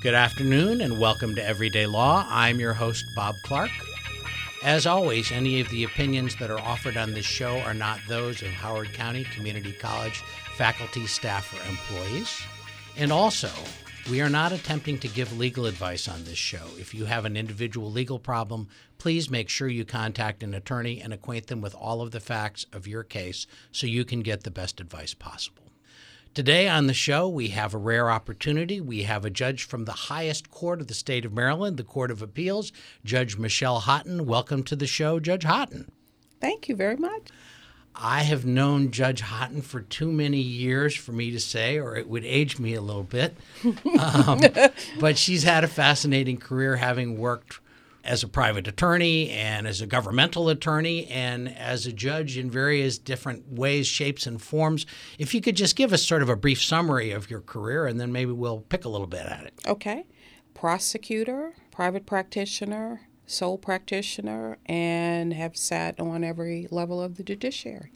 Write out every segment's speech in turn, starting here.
Good afternoon and welcome to Everyday Law. I'm your host, Bob Clark. As always, any of the opinions that are offered on this show are not those of Howard County Community College faculty, staff, or employees. And also, we are not attempting to give legal advice on this show. If you have an individual legal problem, please make sure you contact an attorney and acquaint them with all of the facts of your case so you can get the best advice possible. Today on the show, we have a rare opportunity. We have a judge from the highest court of the state of Maryland, the Court of Appeals, Judge Michele Hotten. Welcome to the show, Judge Hotten. Thank you very much. I have known Judge Hotten for too many years for me to say, or it would age me a little bit. Um, but she's had a fascinating career having worked as a private attorney and as a governmental attorney and as a judge in various different ways, shapes, and forms. If you could just give us sort of a brief summary of your career, and then maybe we'll pick a little bit at it. Okay. Prosecutor, private practitioner, sole practitioner, and have sat on every level of the judiciary.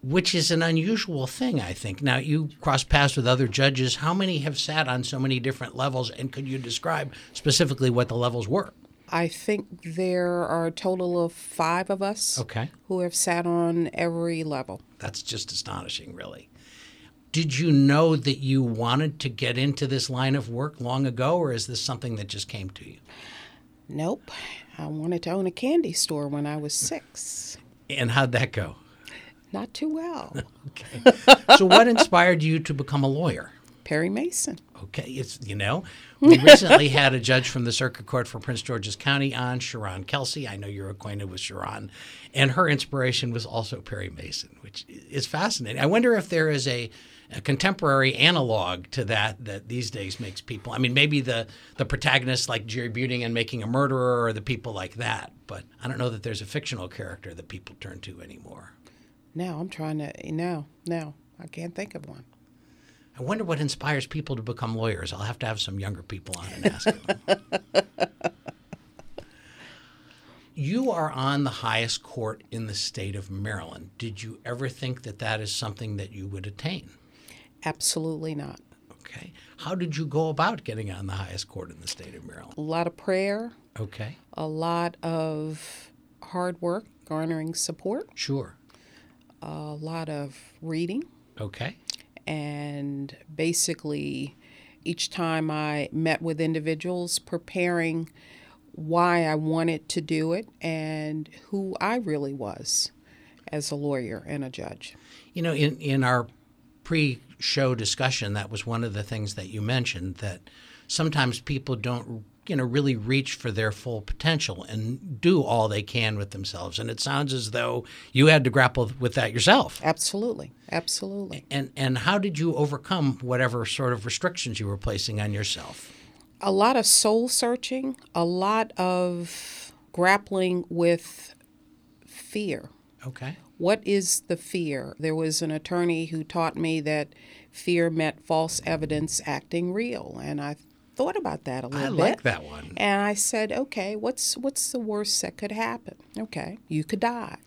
Which is an unusual thing, I think. Now, you cross paths with other judges. How many have sat on so many different levels, and could you describe specifically what the levels were? I think there are a total of five of us Okay. who have sat on every level. That's just astonishing, really. Did you know that you wanted to get into this line of work long ago, or is this something that just came to you? Nope. I wanted to own a candy store when I was six. And how'd that go? Not too well. Okay. so, what inspired you to become a lawyer? Perry Mason. Okay, it's you know, we recently had a judge from the Circuit Court for Prince George's County on, Sharon Kelsey. I know you're acquainted with Sharon, and her inspiration was also Perry Mason, which is fascinating. I wonder if there is a, a contemporary analog to that that these days makes people. I mean, maybe the the protagonists like Jerry Buting and making a murderer, or the people like that. But I don't know that there's a fictional character that people turn to anymore. Now I'm trying to, no, no, I can't think of one. I wonder what inspires people to become lawyers. I'll have to have some younger people on and ask them. you are on the highest court in the state of Maryland. Did you ever think that that is something that you would attain? Absolutely not. Okay. How did you go about getting on the highest court in the state of Maryland? A lot of prayer, Okay. a lot of hard work, garnering support, Sure. a lot of reading, Okay. And basically each time I met with individuals, preparing why I wanted to do it and who I really was as a lawyer and a judge. You know, in, in our pre show discussion, that was one of the things that you mentioned that sometimes people don't, you know, really reach for their full potential and do all they can with themselves. And it sounds as though you had to grapple with that yourself. Absolutely, absolutely. And, and how did you overcome whatever sort of restrictions you were placing on yourself? a lot of soul searching, a lot of grappling with fear. Okay. What is the fear? There was an attorney who taught me that fear meant false evidence acting real, and I thought about that a little I bit. like that one. And I said, okay, what's what's the worst that could happen? Okay, you could die.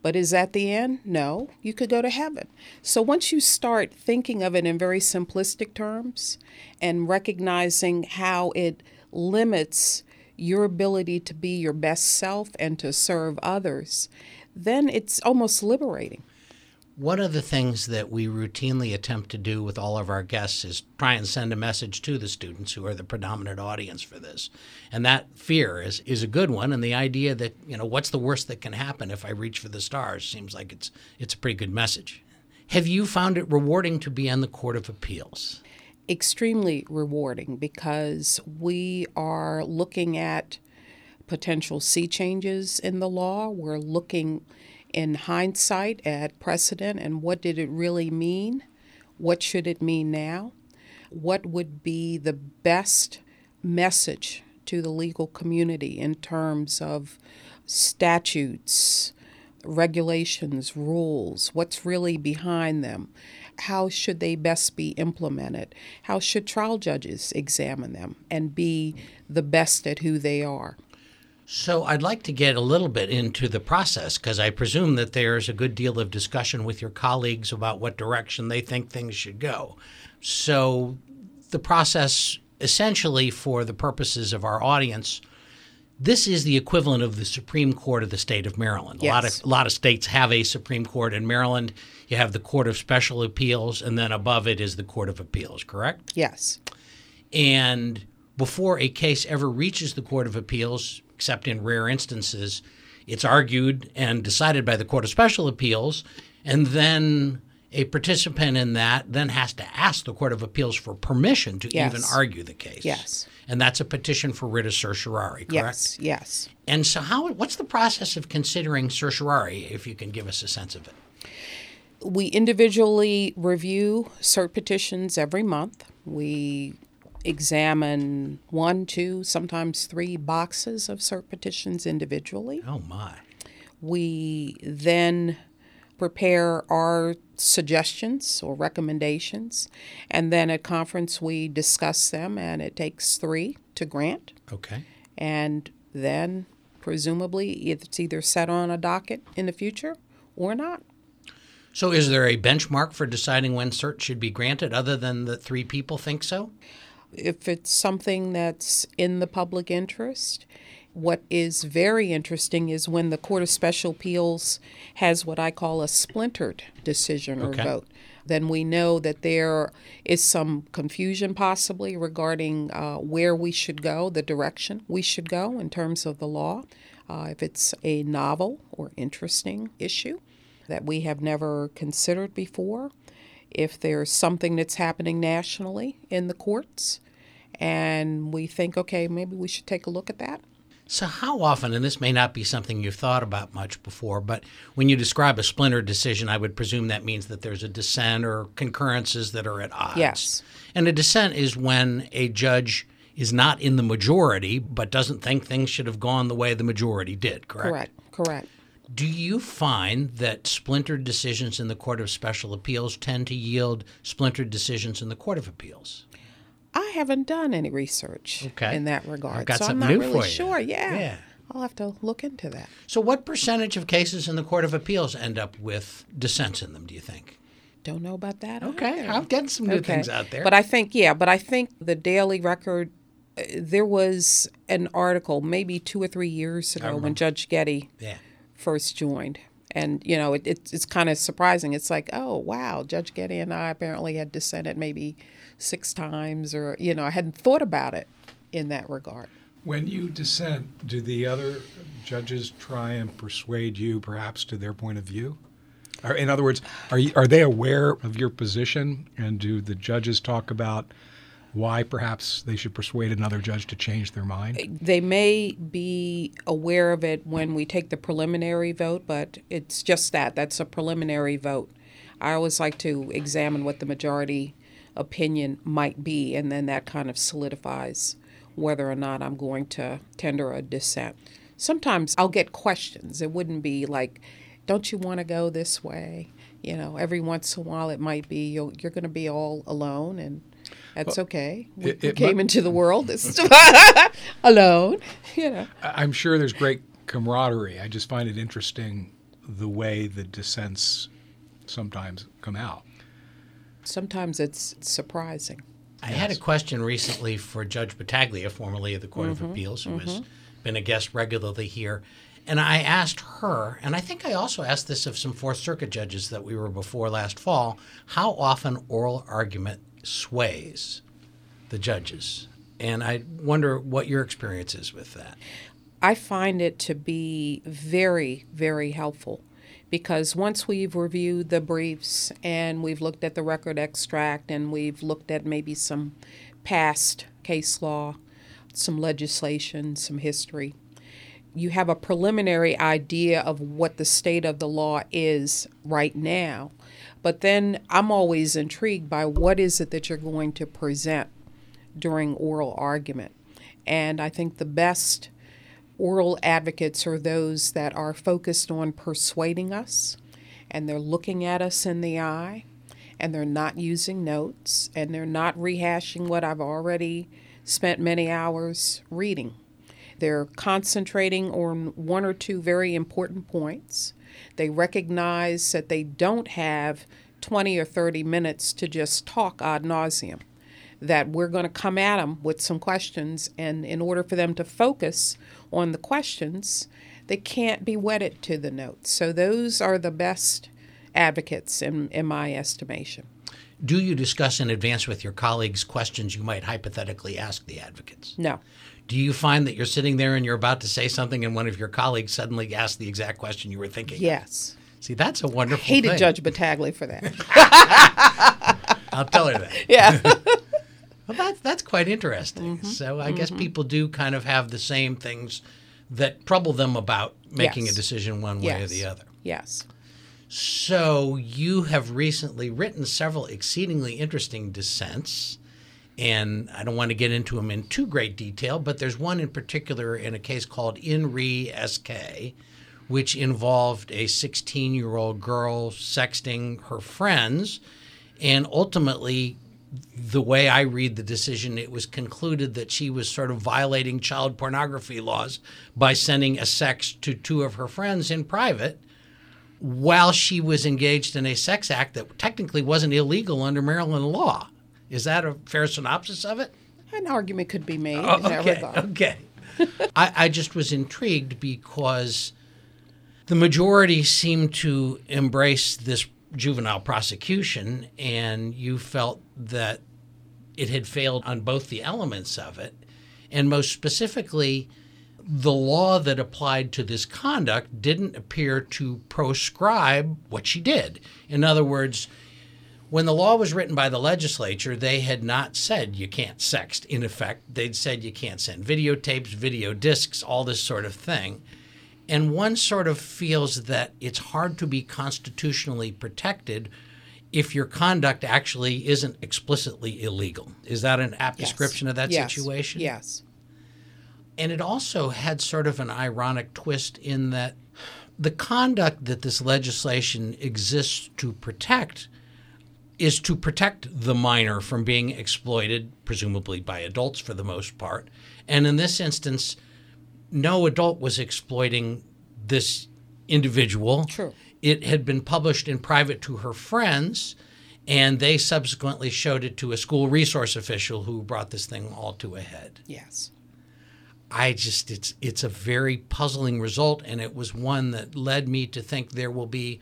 But is that the end? No, you could go to heaven. So once you start thinking of it in very simplistic terms and recognizing how it limits your ability to be your best self and to serve others, then it's almost liberating. One of the things that we routinely attempt to do with all of our guests is try and send a message to the students who are the predominant audience for this. And that fear is, is a good one. And the idea that, you know, what's the worst that can happen if I reach for the stars seems like it's, it's a pretty good message. Have you found it rewarding to be on the Court of Appeals? Extremely rewarding because we are looking at potential sea changes in the law. We're looking in hindsight at precedent and what did it really mean? What should it mean now? What would be the best message to the legal community in terms of statutes, regulations, rules? What's really behind them? How should they best be implemented? How should trial judges examine them and be the best at who they are? So I'd like to get a little bit into the process because I presume that there's a good deal of discussion with your colleagues about what direction they think things should go. So the process essentially, for the purposes of our audience, this is the equivalent of the Supreme Court of the state of Maryland. A lot Yes. of a lot of states have a Supreme Court. In Maryland, you have the Court of Special Appeals, and then above it is the Court of Appeals. Correct? Yes. And before a case ever reaches the Court of Appeals, except in rare instances, it's argued and decided by the Court of Special Appeals, and then a participant in that then has to ask the Court of Appeals for permission to Yes. even argue the case. Yes. And that's a petition for writ of certiorari, correct? Yes. Yes. And so how what's the process of considering certiorari if you can give us a sense of it? We individually review cert petitions every month. We examine one, two, sometimes three boxes of cert petitions individually. Oh my. We then prepare our suggestions or recommendations, and then at conference we discuss them, and it takes three to grant, Okay. and then presumably it's either set on a docket in the future or not. So is there a benchmark for deciding when cert should be granted other than the three people think so? If it's something that's in the public interest. What is very interesting is when the Court of Special Appeals has what I call a splintered decision or Okay. vote. Then we know that there is some confusion possibly regarding uh, where we should go, the direction we should go in terms of the law. Uh, if it's a novel or interesting issue that we have never considered before, if there's something that's happening nationally in the courts and we think, okay, maybe we should take a look at that. So, how often, and this may not be something you've thought about much before, but when you describe a splinter decision, I would presume that means that there's a dissent or concurrences that are at odds. Yes. And a dissent is when a judge is not in the majority but doesn't think things should have gone the way the majority did, correct? Correct, correct. Do you find that splintered decisions in the Court of Special Appeals tend to yield splintered decisions in the Court of Appeals? I haven't done any research Okay. in that regard, I've got so I'm not new really for you. sure. Yeah. Yeah. I'll have to look into that. So, what percentage of cases in the Court of Appeals end up with dissents in them, do you think? Don't know about that. Okay, either. I'm getting some new things out there. But I think, yeah, but I think the Daily Record, uh, there was an article maybe two or three years ago when Judge Getty yeah. First joined. And, you know, it, it, it's kind of surprising. It's like, oh, wow, Judge Getty and I apparently had dissented maybe six times, or, you know, I hadn't thought about it in that regard. When you dissent, do the other judges try and persuade you perhaps to their point of view? Or in other words, are you, are they aware of your position and do the judges talk about why perhaps they should persuade another judge to change their mind? Eh, they may be aware of it when we take the preliminary vote, but it's just that. That's a preliminary vote. I always like to examine what the majority opinion might be, and then that kind of solidifies whether or not I'm going to tender a dissent. Sometimes I'll get questions. It wouldn't be like, don't you want to go this way? You know, every once in a while it might be you're going to be all alone, and that's okay. We, it- we it came mu- into the world alone, you know. I- I'm sure there's great camaraderie. I just find it interesting the way the dissents sometimes come out. Sometimes it's surprising. I had a question recently for Judge Battaglia, formerly of the Court of mm-hmm, Appeals, who has mm-hmm. been a guest regularly here. And I asked her, and I think I also asked this of some Fourth Circuit judges that we were before last fall, how often oral argument sways the judges. And I wonder what your experience is with that. I find it to be very, very helpful because once we've reviewed the briefs and we've looked at the record extract and we've looked at maybe some past case law, some legislation, some history, you have a preliminary idea of what the state of the law is right now. But then I'm always intrigued by what is it that you're going to present during oral argument. And I think the best oral advocates are those that are focused on persuading us and they're looking at us in the eye and they're not using notes and they're not rehashing what I've already spent many hours reading. They're concentrating on one or two very important points. They recognize that they don't have 20 or 30 minutes to just talk ad nauseum. that we're going to come at them with some questions, and in order for them to focus on the questions, they can't be wedded to the notes. So those are the best advocates in, in my estimation. Do you discuss in advance with your colleagues questions you might hypothetically ask the advocates? No. Do you find that you're sitting there and you're about to say something and one of your colleagues suddenly asks the exact question you were thinking? Yes. See, that's a wonderful I Hated thing. Judge Battaglia for that. I'll tell her that. yeah. Well, that's that's quite interesting. Mm-hmm. So I guess people do kind of have the same things that trouble them about making Yes. a decision one way or the other. yes. So you have recently written several exceedingly interesting dissents, and I don't want to get into them in too great detail, but there's one in particular in a case called In Re SK, which involved a 16 year old girl sexting her friends, and ultimately. The way I read the decision, it was concluded that she was sort of violating child pornography laws by sending a sex to two of her friends in private while she was engaged in a sex act that technically wasn't illegal under Maryland law. Is that a fair synopsis of it? An argument could be made Oh, okay. Okay. I, I just was intrigued because the majority seemed to embrace this juvenile prosecution, and you felt that it had failed on both the elements of it, and most specifically, the law that applied to this conduct didn't appear to proscribe what she did. In other words, when the law was written by the legislature, they had not said you can't sext. In effect, they'd said you can't send videotapes, video discs, all this sort of thing. And one sort of feels that it's hard to be constitutionally protected if your conduct actually isn't explicitly illegal. Is that an apt Yes. description of that Yes. situation? Yes. And it also had sort of an ironic twist in that the conduct that this legislation exists to protect is to protect the minor from being exploited, presumably by adults for the most part. And in this instance, no adult was exploiting this individual. True. It had been published in private to her friends, and they subsequently showed it to a school resource official who brought this thing all to a head. Yes. I just it's it's a very puzzling result, and it was one that led me to think there will be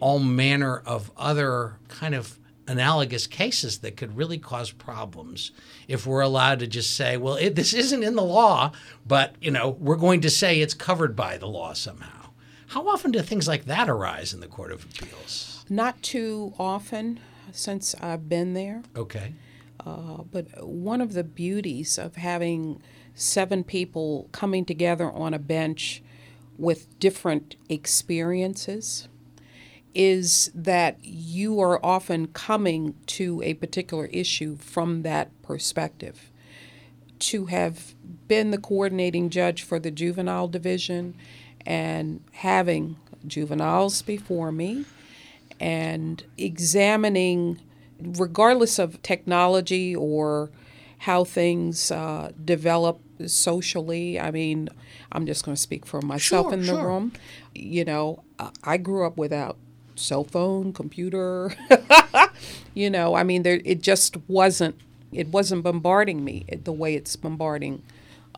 all manner of other kind of analogous cases that could really cause problems if we're allowed to just say, well, it, this isn't in the law, but you know we're going to say it's covered by the law somehow. How often do things like that arise in the Court of Appeals? Not too often since I've been there, Okay. uh, but one of the beauties of having seven people coming together on a bench with different experiences is that you are often coming to a particular issue from that perspective. To have been the coordinating judge for the juvenile division and having juveniles before me and examining, regardless of technology or how things uh, develop socially. I mean, I'm just going to speak for myself Sure, in the sure. room. You know, I- I grew up without cell phone, computer. you know, I mean, there it just wasn't. It wasn't bombarding me the way it's bombarding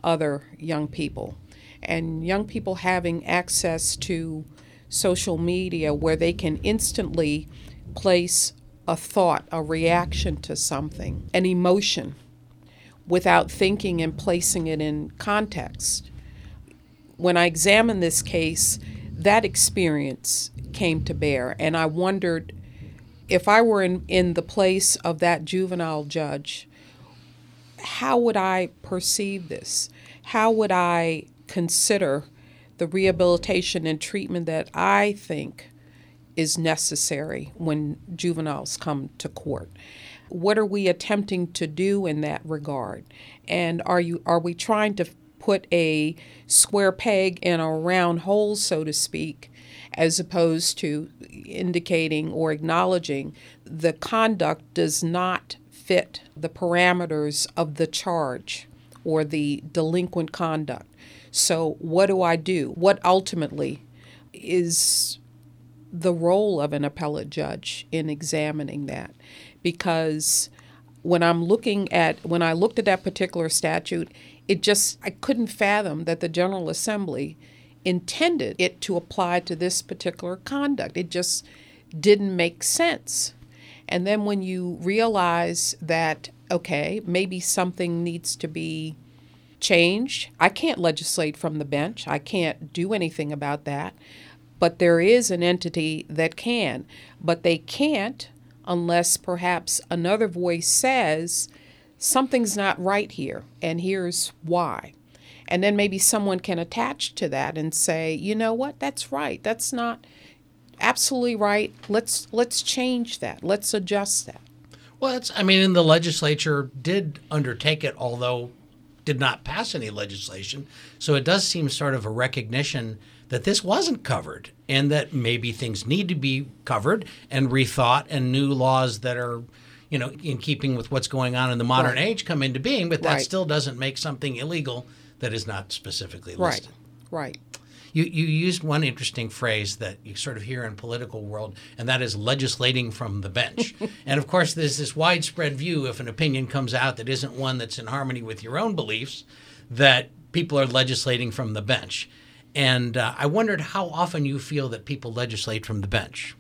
other young people, and young people having access to social media where they can instantly place a thought, a reaction to something, an emotion, without thinking and placing it in context. When I examined this case, that experience came to bear, and I wondered if I were in, in the place of that juvenile judge, how would I perceive this? How would I consider the rehabilitation and treatment that I think is necessary when juveniles come to court? What are we attempting to do in that regard? And are you are we trying to put a square peg in a round hole, so to speak, as opposed to indicating or acknowledging the conduct does not fit the parameters of the charge or the delinquent conduct. So, what do I do? What ultimately is the role of an appellate judge in examining that? Because when I'm looking at when I looked at that particular statute, it just I couldn't fathom that the General Assembly intended it to apply to this particular conduct. It just didn't make sense. And then when you realize that okay, maybe something needs to be changed. I can't legislate from the bench. I can't do anything about that. But there is an entity that can. But they can't unless perhaps another voice says something's not right here, and here's why. And then maybe someone can attach to that and say, you know what, that's right. That's not absolutely right. Let's let's change that. Let's adjust that. Well, it's, I mean, the legislature did undertake it, although did not pass any legislation. So it does seem sort of a recognition that this wasn't covered and that maybe things need to be covered and rethought and new laws that are you know in keeping with what's going on in the modern Right. age come into being but that Right. still doesn't make something illegal that is not specifically listed Right. Right. you, you used one interesting phrase that you sort of hear in political world, and that is legislating from the bench. and of course, there's this widespread view if an opinion comes out that isn't one that's in harmony with your own beliefs, that people are legislating from the bench. And uh, I wondered how often you feel that people legislate from the bench.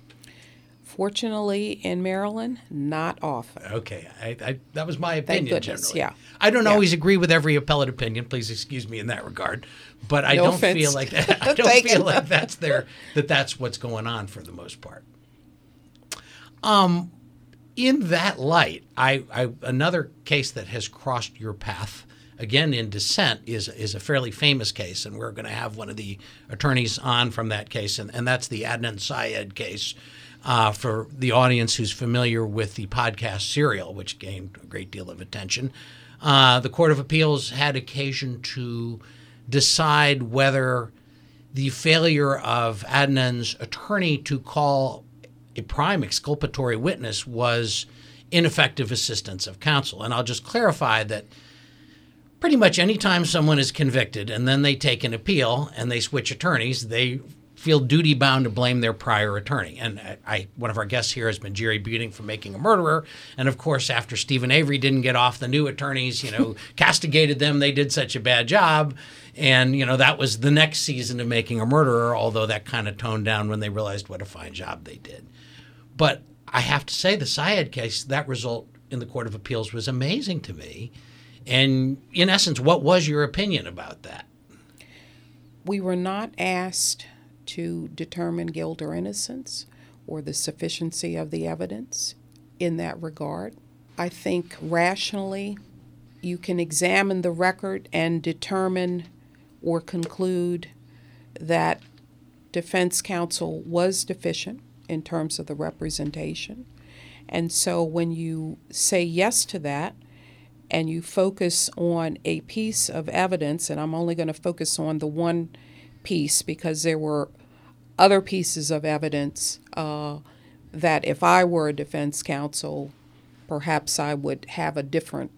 Fortunately, in Maryland, not often. Okay, I, I, that was my opinion goodness, generally. yeah. I don't Yeah. always agree with every appellate opinion. Please excuse me in that regard, but I No don't offense feel like that. I don't feel like that's there. That that's what's going on for the most part. Um, in that light, I, I another case that has crossed your path again in dissent is is a fairly famous case, and we're going to have one of the attorneys on from that case, and, and that's the Adnan Syed case. Uh, for the audience who's familiar with the podcast Serial, which gained a great deal of attention, uh, the Court of Appeals had occasion to decide whether the failure of Adnan's attorney to call a prime exculpatory witness was ineffective assistance of counsel. And I'll just clarify that pretty much anytime someone is convicted and then they take an appeal and they switch attorneys, they feel duty bound to blame their prior attorney. And I, I one of our guests here has been Jerry Buting from Making a Murderer, and of course, after Steven Avery didn't get off, the new attorneys, you know, castigated them. They did such a bad job, and you know that was the next season of Making a Murderer. Although that kind of toned down when they realized what a fine job they did. But I have to say, the Syed case, that result in the Court of Appeals was amazing to me. And in essence, what was your opinion about that? We were not asked to determine guilt or innocence or the sufficiency of the evidence in that regard. I think rationally you can examine the record and determine or conclude that defense counsel was deficient in terms of the representation. And so when you say yes to that, and you focus on a piece of evidence, and I'm only going to focus on the one piece because there were other pieces of evidence uh, that if I were a defense counsel, perhaps I would have a different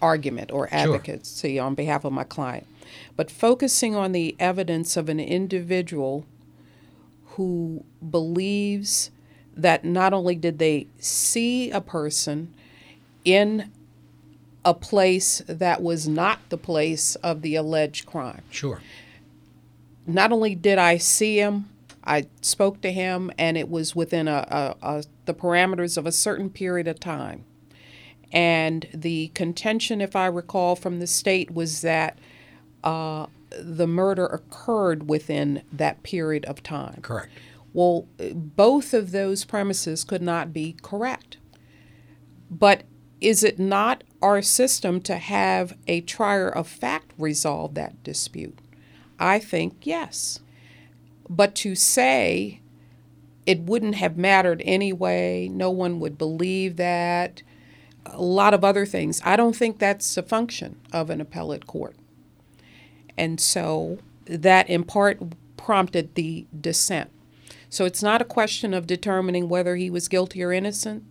argument or advocacy on behalf of my client. But focusing on the evidence of an individual who believes that not only did they see a person in a place that was not the place of the alleged crime. Sure. Not only did I see him, I spoke to him, and it was within a, a, a the parameters of a certain period of time. And the contention, if I recall from the state, was that uh, the murder occurred within that period of time. Correct. Well, both of those premises could not be correct. But is it not our system to have a trier of fact resolve that dispute? I think yes. But to say it wouldn't have mattered anyway, no one would believe that, a lot of other things, I don't think that's a function of an appellate court. And so that in part prompted the dissent. So it's not a question of determining whether he was guilty or innocent.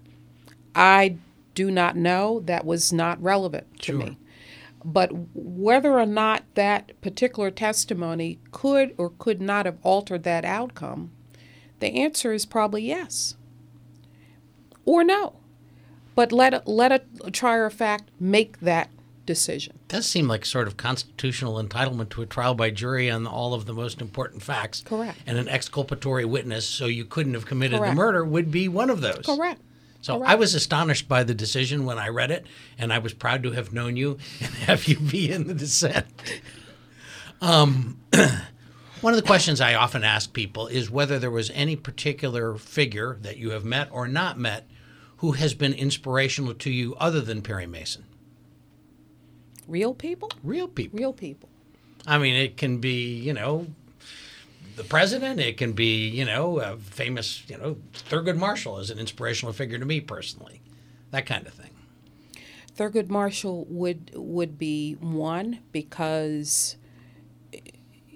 I do not know. That was not relevant to Sure. me. But whether or not that particular testimony could or could not have altered that outcome, the answer is probably yes or no. but let a, let a, trier of fact make that decision. does seem like sort of constitutional entitlement to a trial by jury on all of the most important facts. Correct. And an exculpatory witness, so you couldn't have committed the murder, would be one of those. Correct. So Correct. I was astonished by the decision when I read it, and I was proud to have known you and have you be in the dissent. Um, one of the questions I often ask people is whether there was any particular figure that you have met or not met who has been inspirational to you other than Perry Mason. Real people? Real people. Real people. I mean, it can be, you know, the president. It can be, you know, a famous, you know, Thurgood Marshall is an inspirational figure to me personally. That kind of thing. Thurgood Marshall would would be one because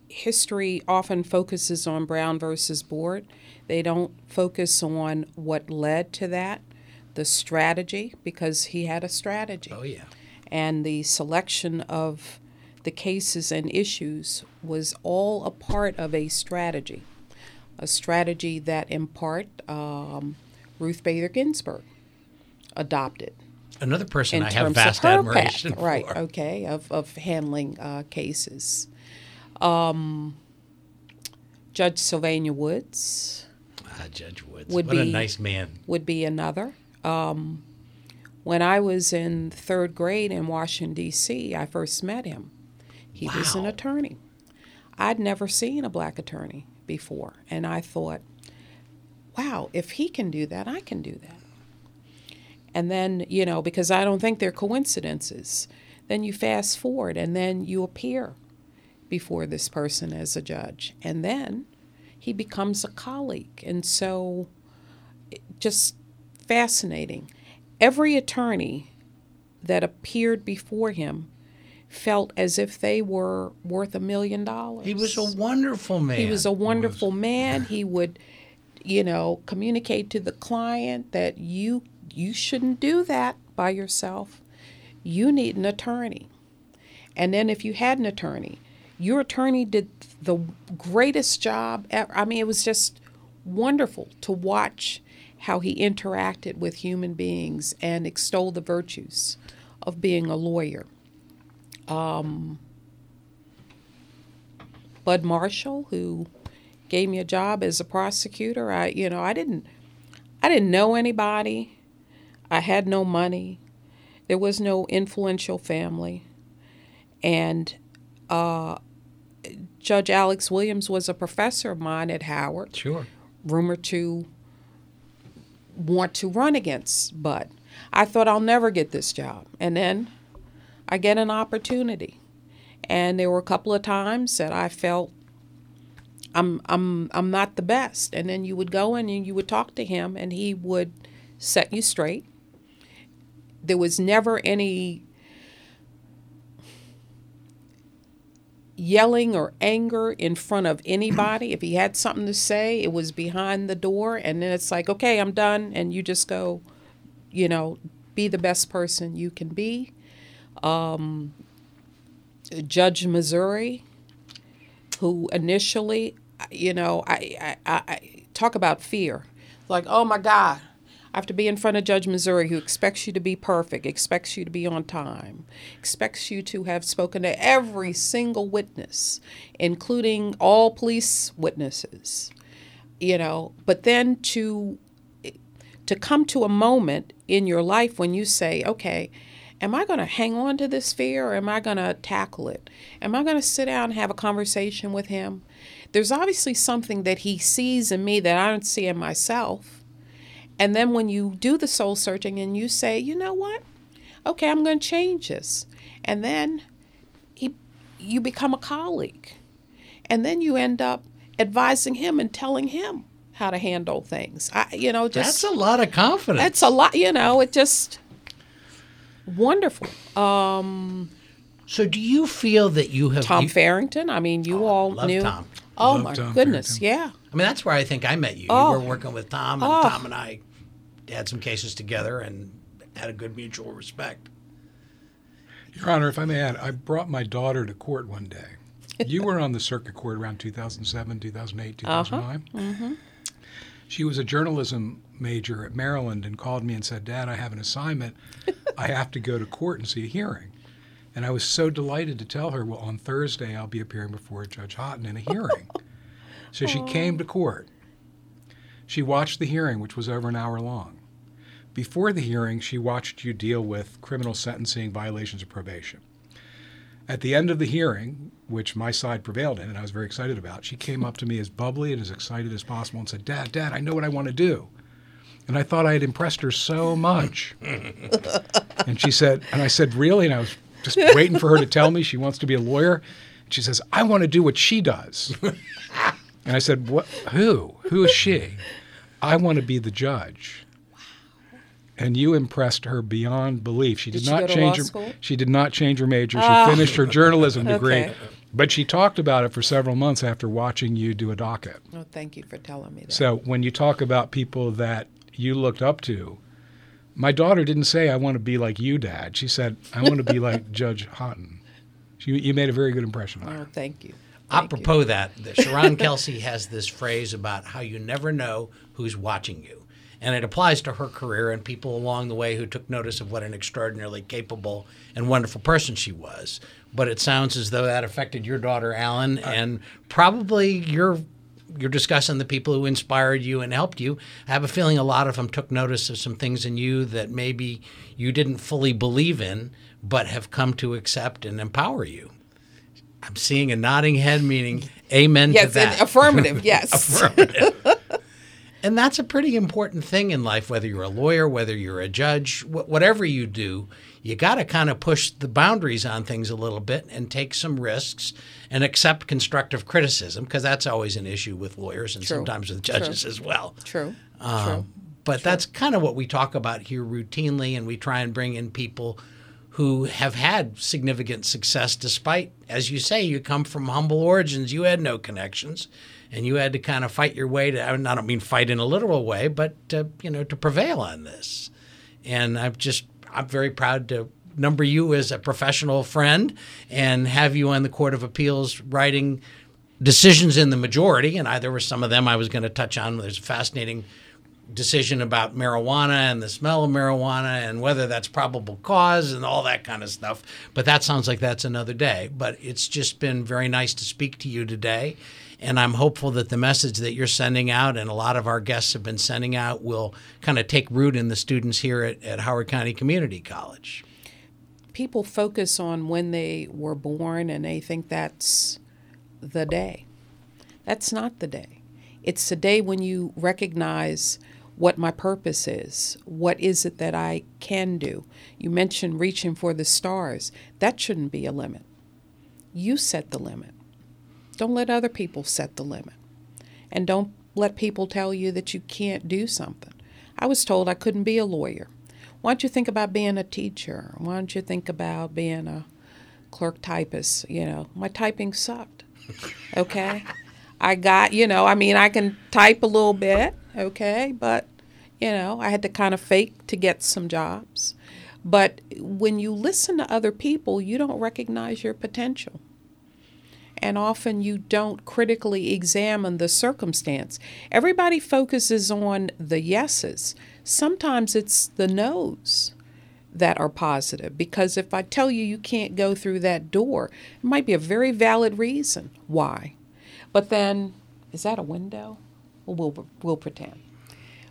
history often focuses on Brown versus Board. They don't focus on what led to that, the strategy, because he had a strategy. Oh yeah. and the selection of the cases and issues was all a part of a strategy, a strategy that in part um, Ruth Bader Ginsburg adopted Another person I have vast admiration path, right? Okay, of of handling uh, cases. Um, Judge Sylvania Woods Ah, Judge Woods. Would what a nice man. would be another. Um, when I was in third grade in Washington, D.C., I first met him. He was an attorney. I'd never seen a black attorney before, and I thought, wow, if he can do that, I can do that. And then, you know, because I don't think they're coincidences, then you fast forward and then you appear before this person as a judge. And then he becomes a colleague. And so, just fascinating. Every attorney that appeared before him felt as if they were worth a million dollars. He was a wonderful man. He was a wonderful man. He would, you know, communicate to the client that you you shouldn't do that by yourself. You need an attorney. And then if you had an attorney, your attorney did the greatest job ever. I mean, it was just wonderful to watch how he interacted with human beings and extolled the virtues of being a lawyer. Bud Marshall, who gave me a job as a prosecutor. I, you know, I didn't, I didn't know anybody. I had no money. There was no influential family, and uh, Judge Alex Williams was a professor of mine at Howard Sure. rumored to want to run against Bud. I thought I'll never get this job. And then I get an opportunity. And there were a couple of times that I felt I'm I'm I'm not the best. And then you would go in and you would talk to him and he would set you straight. There was never any yelling or anger in front of anybody. if he had something to say, it was behind the door, and then it's like, okay, I'm done, and you just go, you know, be the best person you can be. Um, Judge Missouri, who initially, you know, I, I, I, talk about fear, like, oh my God. I have to be in front of Judge Missouri who expects you to be perfect, expects you to be on time, expects you to have spoken to every single witness, including all police witnesses. You know, but then to to come to a moment in your life when you say, okay, am I going to hang on to this fear or am I going to tackle it? Am I going to sit down and have a conversation with him? There's obviously something that he sees in me that I don't see in myself. And then when you do the soul searching and you say, you know what? Okay, I'm going to change this. And then he, you become a colleague. And then you end up advising him and telling him how to handle things. I, you know, just That's a lot of confidence. that's a lot, you know, it just wonderful. Um, so do you feel that you have Tom you- Farrington, I mean, you all love knew. Tom. Oh Love my Tom goodness, Farrington. yeah. I mean, that's where I think I met you. Oh. You were working with Tom, and Oh. Tom and I had some cases together and had a good mutual respect. Your Honor, if I may add, I brought my daughter to court one day. You were on the circuit court around 2007, 2008, 2009. She was a journalism major at Maryland and called me and said, Dad, I have an assignment. I have to go to court and see a hearing. And I was so delighted to tell her, well, on Thursday, I'll be appearing before Judge Hotten in a hearing. so she came to court. She watched the hearing, which was over an hour long. Before the hearing, she watched you deal with criminal sentencing violations of probation. At the end of the hearing, which my side prevailed in and I was very excited about, she came up to me as bubbly and as excited as possible and said, Dad, Dad, I know what I want to do. And I thought I had impressed her so much. and she said, and I said, Really? And I was just waiting for her to tell me she wants to be a lawyer. And she says, I want to do what she does. and I said, What who? Who is she? I want to be the judge Wow. and you impressed her beyond belief. She did, Did she not change her. school? She did not change her major. She Ah. finished her journalism degree, Okay. but she talked about it for several months after watching you do a docket. Oh, thank you for telling me that. So when you talk about people that you looked up to, my daughter didn't say, "I want to be like you, Dad." She said, "I want to be like Judge Hotten." You, you made a very good impression on oh, her. oh, thank you. Thank you. Apropos that, that Sharon Kelsey has this phrase about how you never know who's watching you. And it applies to her career and people along the way who took notice of what an extraordinarily capable and wonderful person she was. But it sounds as though that affected your daughter, Alan, and probably you're you're discussing the people who inspired you and helped you. I have a feeling a lot of them took notice of some things in you that maybe you didn't fully believe in, but have come to accept and empower you. I'm seeing a nodding head, meaning amen to Yes, that. and affirmative. Yes. And that's a pretty important thing in life, whether you're a lawyer, whether you're a judge, wh- whatever you do, you got to kind of push the boundaries on things a little bit and take some risks and accept constructive criticism because that's always an issue with lawyers and True. sometimes with judges as well. True. Um, True. But that's kind of what we talk about here routinely, and we try and bring in people who have had significant success despite, as you say, you come from humble origins. You had no connections, and you had to kind of fight your way to. I don't mean fight in a literal way, but to, you know to prevail on this. And I'm just I'm very proud to number you as a professional friend and have you on the Court of Appeals writing decisions in the majority. And I, there were some of them I was going to touch on. There's a fascinating decision about marijuana and the smell of marijuana and whether that's probable cause and all that kind of stuff. But that sounds like that's another day. But it's just been very nice to speak to you today. And I'm hopeful that the message that you're sending out and a lot of our guests have been sending out will kind of take root in the students here at, at Howard County Community College. People focus on when they were born and they think that's the day. That's not the day. It's the day when you recognize what my purpose is. What is it that I can do? You mentioned reaching for the stars. That shouldn't be a limit. You set the limit. Don't let other people set the limit. And don't let people tell you that you can't do something. I was told I couldn't be a lawyer. Why don't you think about being a teacher? Why don't you think about being a clerk typist? You know, my typing sucked. Okay? I got, you know, I mean, I can type a little bit, okay, but, you know, I had to kind of fake to get some jobs. But when you listen to other people, you don't recognize your potential. And often you don't critically examine the circumstance. Everybody focuses on the yeses. Sometimes it's the no's that are positive because if I tell you you can't go through that door, it might be a very valid reason why. But then, is that a window? Well, we'll, pretend.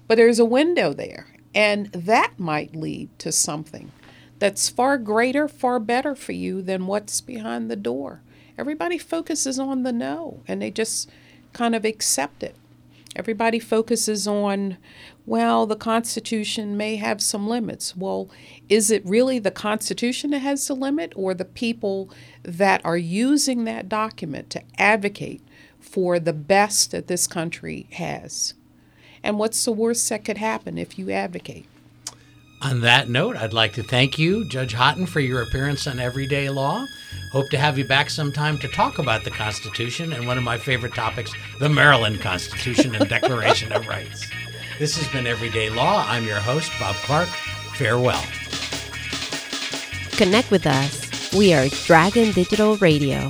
But there's a window there, and that might lead to something that's far greater, far better for you than what's behind the door. Everybody focuses on the no, and they just kind of accept it. Everybody focuses on, well, the Constitution may have some limits. Well, is it really the Constitution that has the limit, or the people that are using that document to advocate for the best that this country has? And what's the worst that could happen if you advocate? On that note, I'd like to thank you, Judge Hotten, for your appearance on Everyday Law. Hope to have you back sometime to talk about the Constitution and one of my favorite topics, the Maryland Constitution and Declaration of Rights. This has been Everyday Law. I'm your host, Bob Clark. Farewell. Connect with us. We are Dragon Digital Radio.